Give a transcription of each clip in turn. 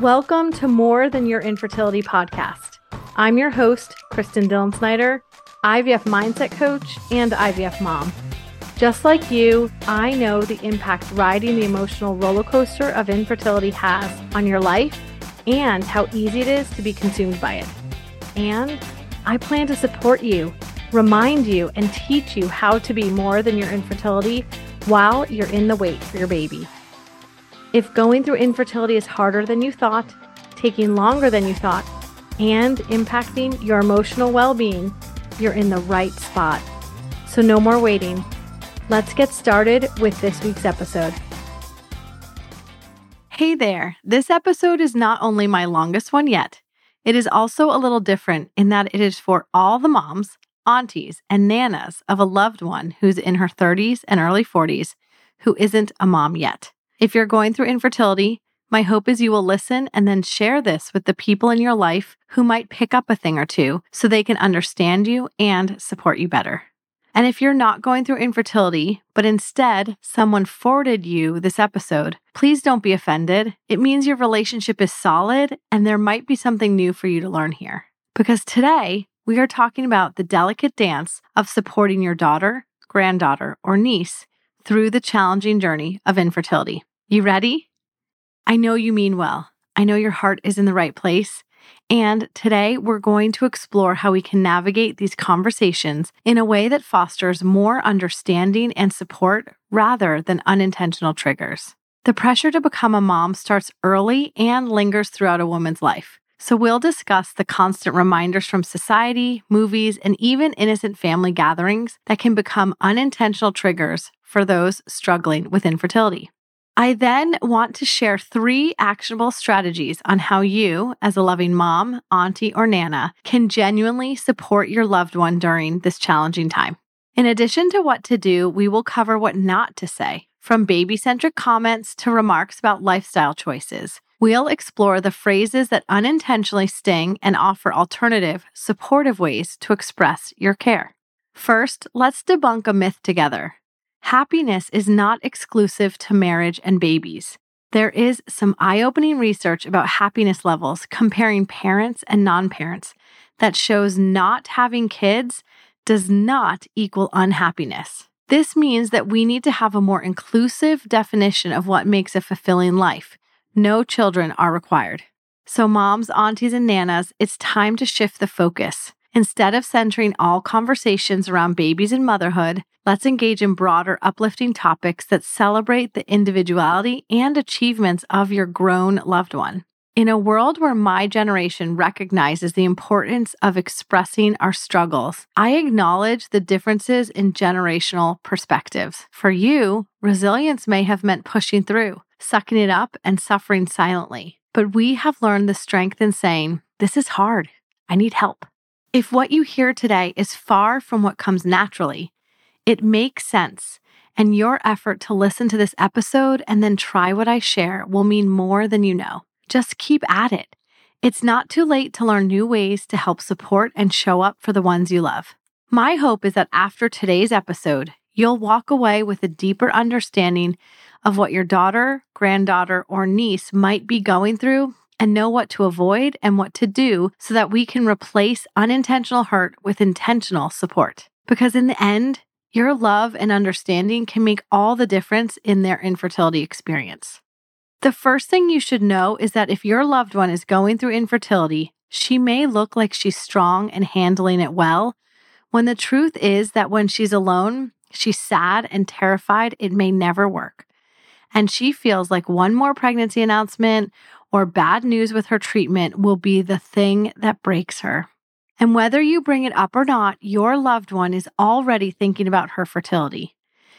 Welcome to More Than Your Infertility podcast. I'm your host, Kristen Dillon Snyder, IVF mindset coach and IVF mom. Just like you, I know the impact riding the emotional roller coaster of infertility has on your life and how easy it is to be consumed by it. And I plan to support you, remind you, and teach you how to be more than your infertility while you're in the wait for your baby. If going through infertility is harder than you thought, taking longer than you thought, and impacting your emotional well being, you're in the right spot. So, no more waiting. Let's get started with this week's episode. Hey there, this episode is not only my longest one yet, it is also a little different in that it is for all the moms, aunties, and nanas of a loved one who's in her 30s and early 40s who isn't a mom yet. If you're going through infertility, my hope is you will listen and then share this with the people in your life who might pick up a thing or two so they can understand you and support you better. And if you're not going through infertility, but instead someone forwarded you this episode, please don't be offended. It means your relationship is solid and there might be something new for you to learn here. Because today we are talking about the delicate dance of supporting your daughter, granddaughter, or niece through the challenging journey of infertility. You ready? I know you mean well. I know your heart is in the right place. And today we're going to explore how we can navigate these conversations in a way that fosters more understanding and support rather than unintentional triggers. The pressure to become a mom starts early and lingers throughout a woman's life. So we'll discuss the constant reminders from society, movies, and even innocent family gatherings that can become unintentional triggers for those struggling with infertility. I then want to share three actionable strategies on how you, as a loving mom, auntie, or nana, can genuinely support your loved one during this challenging time. In addition to what to do, we will cover what not to say, from baby centric comments to remarks about lifestyle choices. We'll explore the phrases that unintentionally sting and offer alternative, supportive ways to express your care. First, let's debunk a myth together. Happiness is not exclusive to marriage and babies. There is some eye opening research about happiness levels comparing parents and non parents that shows not having kids does not equal unhappiness. This means that we need to have a more inclusive definition of what makes a fulfilling life. No children are required. So, moms, aunties, and nanas, it's time to shift the focus. Instead of centering all conversations around babies and motherhood, let's engage in broader, uplifting topics that celebrate the individuality and achievements of your grown loved one. In a world where my generation recognizes the importance of expressing our struggles, I acknowledge the differences in generational perspectives. For you, resilience may have meant pushing through, sucking it up, and suffering silently. But we have learned the strength in saying, This is hard. I need help. If what you hear today is far from what comes naturally, it makes sense, and your effort to listen to this episode and then try what I share will mean more than you know. Just keep at it. It's not too late to learn new ways to help support and show up for the ones you love. My hope is that after today's episode, you'll walk away with a deeper understanding of what your daughter, granddaughter, or niece might be going through and know what to avoid and what to do so that we can replace unintentional hurt with intentional support. Because in the end, your love and understanding can make all the difference in their infertility experience. The first thing you should know is that if your loved one is going through infertility, she may look like she's strong and handling it well, when the truth is that when she's alone, she's sad and terrified it may never work. And she feels like one more pregnancy announcement or bad news with her treatment will be the thing that breaks her. And whether you bring it up or not, your loved one is already thinking about her fertility.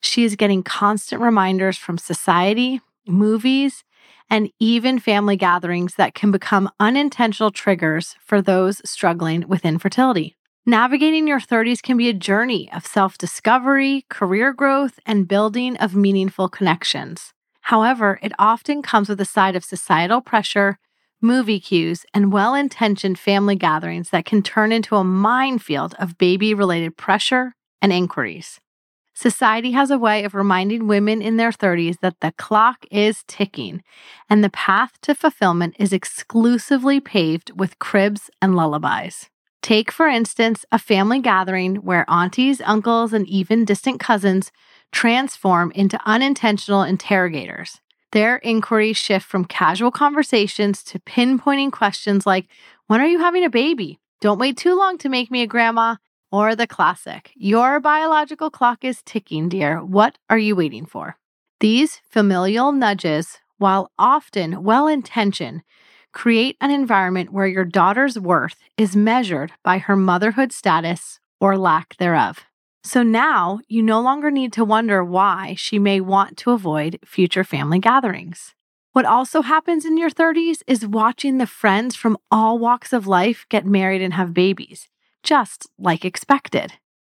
She is getting constant reminders from society, movies, and even family gatherings that can become unintentional triggers for those struggling with infertility. Navigating your 30s can be a journey of self discovery, career growth, and building of meaningful connections. However, it often comes with a side of societal pressure, movie cues, and well intentioned family gatherings that can turn into a minefield of baby related pressure and inquiries. Society has a way of reminding women in their 30s that the clock is ticking and the path to fulfillment is exclusively paved with cribs and lullabies. Take, for instance, a family gathering where aunties, uncles, and even distant cousins transform into unintentional interrogators. Their inquiries shift from casual conversations to pinpointing questions like, When are you having a baby? Don't wait too long to make me a grandma. Or the classic, Your biological clock is ticking, dear. What are you waiting for? These familial nudges, while often well intentioned, create an environment where your daughter's worth is measured by her motherhood status or lack thereof. So now you no longer need to wonder why she may want to avoid future family gatherings. What also happens in your 30s is watching the friends from all walks of life get married and have babies, just like expected.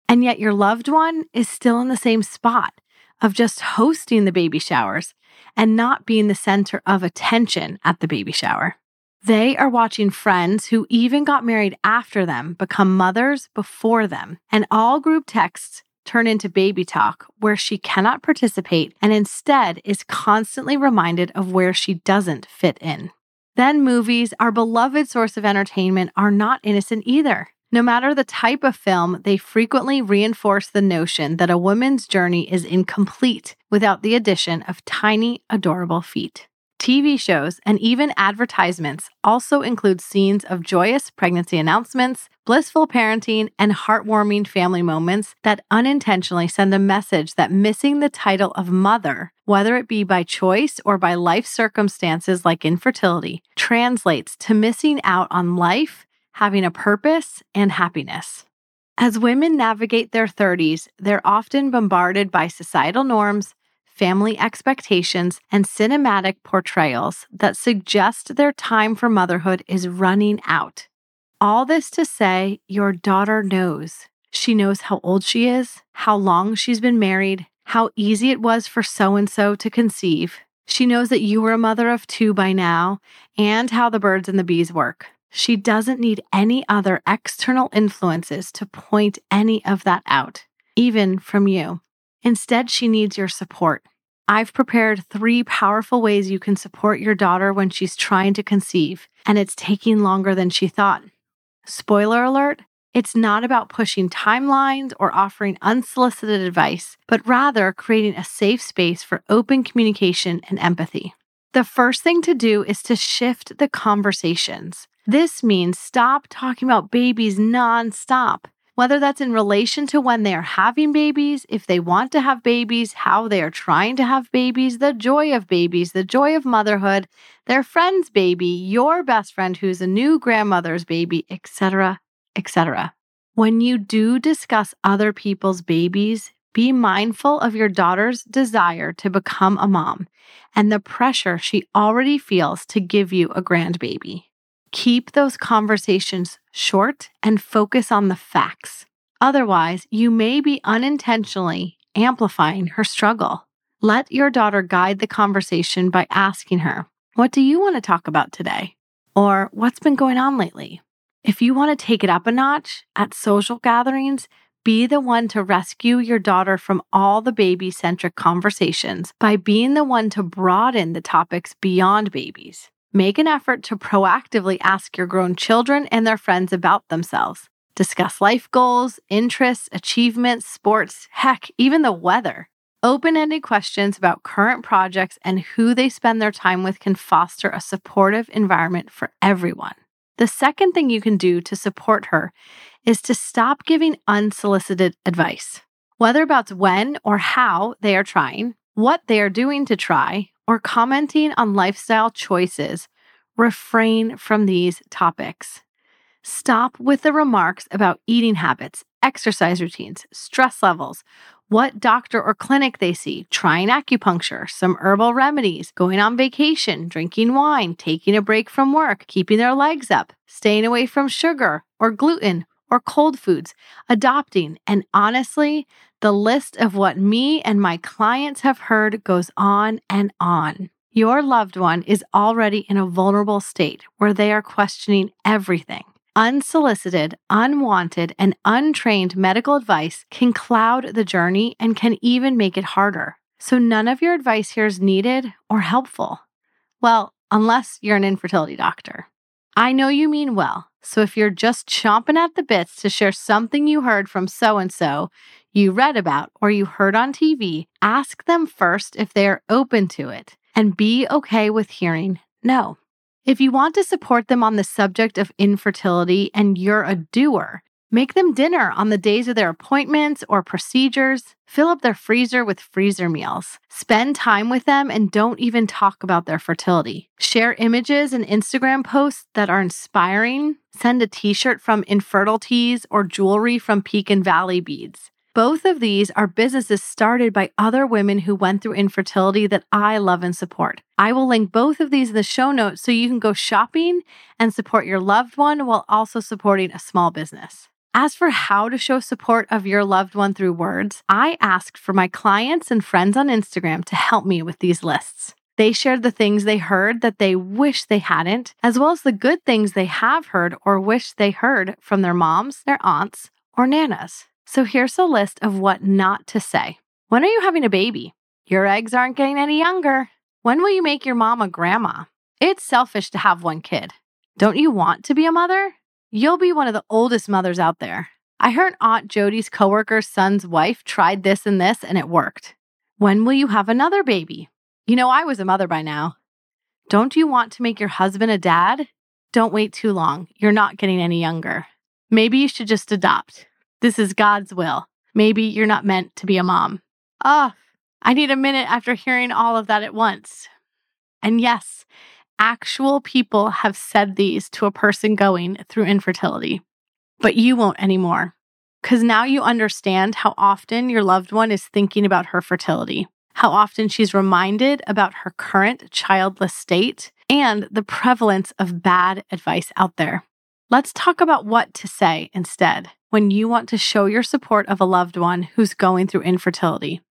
And yet your loved one is still in the same spot of just hosting the baby showers and not being the center of attention at the baby shower. They are watching friends who even got married after them become mothers before them, and all group texts turn into baby talk where she cannot participate and instead is constantly reminded of where she doesn't fit in. Then movies, our beloved source of entertainment, are not innocent either. No matter the type of film, they frequently reinforce the notion that a woman's journey is incomplete without the addition of tiny, adorable feet. TV shows, and even advertisements also include scenes of joyous pregnancy announcements, blissful parenting, and heartwarming family moments that unintentionally send a message that missing the title of mother, whether it be by choice or by life circumstances like infertility, translates to missing out on life, having a purpose, and happiness. As women navigate their 30s, they're often bombarded by societal norms family expectations, and cinematic portrayals that suggest their time for motherhood is running out. All this to say, your daughter knows. She knows how old she is, how long she's been married, how easy it was for so and so to conceive. She knows that you were a mother of two by now and how the birds and the bees work. She doesn't need any other external influences to point any of that out, even from you. Instead, she needs your support. I've prepared three powerful ways you can support your daughter when she's trying to conceive, and it's taking longer than she thought. Spoiler alert, it's not about pushing timelines or offering unsolicited advice, but rather creating a safe space for open communication and empathy. The first thing to do is to shift the conversations. This means stop talking about babies nonstop whether that's in relation to when they are having babies, if they want to have babies, how they are trying to have babies, the joy of babies, the joy of motherhood, their friend's baby, your best friend who's a new grandmother's baby, etc., etc. When you do discuss other people's babies, be mindful of your daughter's desire to become a mom and the pressure she already feels to give you a grandbaby. Keep those conversations short and focus on the facts. Otherwise, you may be unintentionally amplifying her struggle. Let your daughter guide the conversation by asking her, What do you want to talk about today? Or what's been going on lately? If you want to take it up a notch at social gatherings, be the one to rescue your daughter from all the baby centric conversations by being the one to broaden the topics beyond babies. Make an effort to proactively ask your grown children and their friends about themselves. Discuss life goals, interests, achievements, sports, heck, even the weather. Open ended questions about current projects and who they spend their time with can foster a supportive environment for everyone. The second thing you can do to support her is to stop giving unsolicited advice, whether about when or how they are trying, what they are doing to try, or commenting on lifestyle choices, refrain from these topics. Stop with the remarks about eating habits, exercise routines, stress levels, what doctor or clinic they see, trying acupuncture, some herbal remedies, going on vacation, drinking wine, taking a break from work, keeping their legs up, staying away from sugar or gluten or cold foods, adopting, and honestly, the list of what me and my clients have heard goes on and on. Your loved one is already in a vulnerable state where they are questioning everything. Unsolicited, unwanted, and untrained medical advice can cloud the journey and can even make it harder. So, none of your advice here is needed or helpful. Well, unless you're an infertility doctor. I know you mean well. So, if you're just chomping at the bits to share something you heard from so and so, you read about, or you heard on TV, ask them first if they are open to it and be okay with hearing no. If you want to support them on the subject of infertility and you're a doer, make them dinner on the days of their appointments or procedures. Fill up their freezer with freezer meals. Spend time with them and don't even talk about their fertility. Share images and Instagram posts that are inspiring. Send a t shirt from Infertile Tees or jewelry from Peak and Valley Beads. Both of these are businesses started by other women who went through infertility that I love and support. I will link both of these in the show notes so you can go shopping and support your loved one while also supporting a small business. As for how to show support of your loved one through words, I asked for my clients and friends on Instagram to help me with these lists. They shared the things they heard that they wish they hadn't, as well as the good things they have heard or wish they heard from their moms, their aunts, or nanas. So here's a list of what not to say. When are you having a baby? Your eggs aren't getting any younger. When will you make your mom a grandma? It's selfish to have one kid. Don't you want to be a mother? You'll be one of the oldest mothers out there. I heard Aunt Jody's coworker's son's wife tried this and this and it worked. When will you have another baby? You know, I was a mother by now. Don't you want to make your husband a dad? Don't wait too long. You're not getting any younger. Maybe you should just adopt. This is God's will. Maybe you're not meant to be a mom. Ah, oh, I need a minute after hearing all of that at once. And yes, actual people have said these to a person going through infertility, but you won't anymore. Because now you understand how often your loved one is thinking about her fertility, how often she's reminded about her current childless state, and the prevalence of bad advice out there. Let's talk about what to say instead when you want to show your support of a loved one who's going through infertility.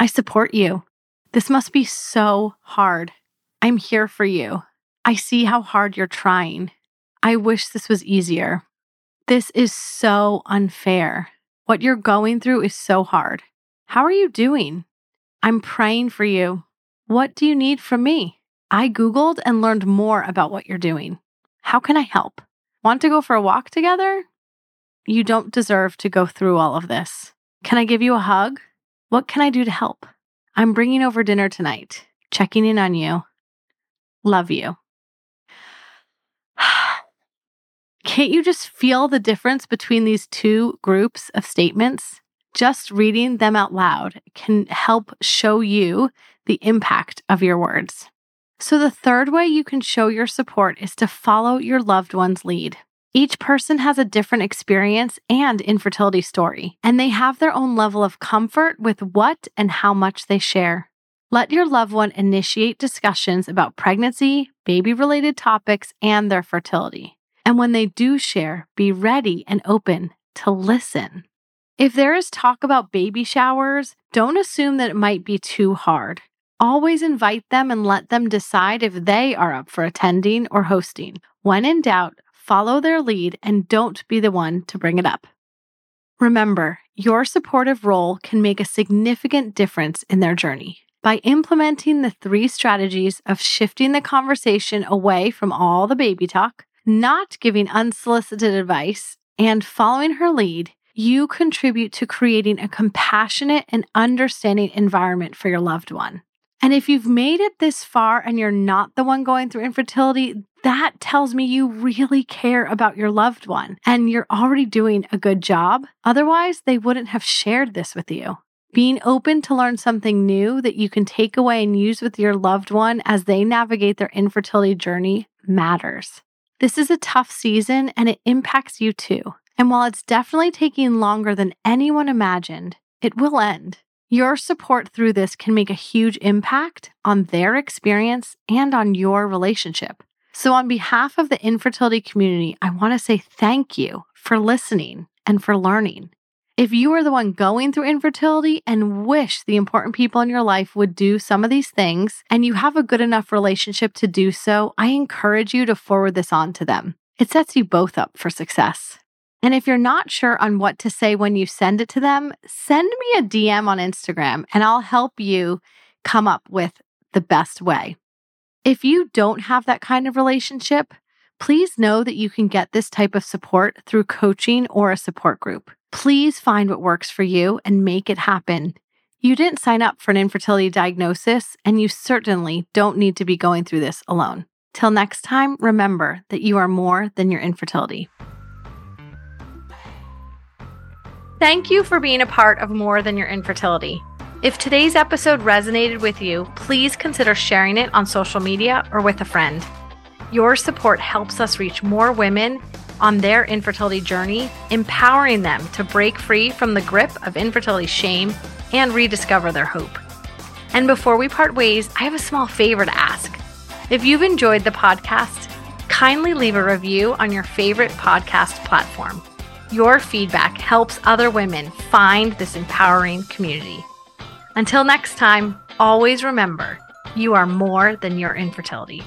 I support you. This must be so hard. I'm here for you. I see how hard you're trying. I wish this was easier. This is so unfair. What you're going through is so hard. How are you doing? I'm praying for you. What do you need from me? I Googled and learned more about what you're doing. How can I help? Want to go for a walk together? You don't deserve to go through all of this. Can I give you a hug? What can I do to help? I'm bringing over dinner tonight, checking in on you. Love you. Can't you just feel the difference between these two groups of statements? Just reading them out loud can help show you the impact of your words. So, the third way you can show your support is to follow your loved one's lead. Each person has a different experience and infertility story, and they have their own level of comfort with what and how much they share. Let your loved one initiate discussions about pregnancy, baby related topics, and their fertility. And when they do share, be ready and open to listen. If there is talk about baby showers, don't assume that it might be too hard. Always invite them and let them decide if they are up for attending or hosting. When in doubt, follow their lead and don't be the one to bring it up. Remember, your supportive role can make a significant difference in their journey. By implementing the three strategies of shifting the conversation away from all the baby talk, not giving unsolicited advice, and following her lead, you contribute to creating a compassionate and understanding environment for your loved one. And if you've made it this far and you're not the one going through infertility, that tells me you really care about your loved one and you're already doing a good job. Otherwise, they wouldn't have shared this with you. Being open to learn something new that you can take away and use with your loved one as they navigate their infertility journey matters. This is a tough season and it impacts you too. And while it's definitely taking longer than anyone imagined, it will end. Your support through this can make a huge impact on their experience and on your relationship. So, on behalf of the infertility community, I want to say thank you for listening and for learning. If you are the one going through infertility and wish the important people in your life would do some of these things, and you have a good enough relationship to do so, I encourage you to forward this on to them. it sets you both up for success. And if you're not sure on what to say when you send it to them, send me a DM on Instagram and I'll help you come up with the best way. If you don't have that kind of relationship, please know that you can get this type of support through coaching or a support group. Please find what works for you and make it happen. You didn't sign up for an infertility diagnosis, and you certainly don't need to be going through this alone. Till next time, remember that you are more than your infertility. Thank you for being a part of More Than Your Infertility. If today's episode resonated with you, please consider sharing it on social media or with a friend. Your support helps us reach more women on their infertility journey, empowering them to break free from the grip of infertility shame and rediscover their hope. And before we part ways, I have a small favor to ask. If you've enjoyed the podcast, kindly leave a review on your favorite podcast platform. Your feedback helps other women find this empowering community. Until next time, always remember you are more than your infertility.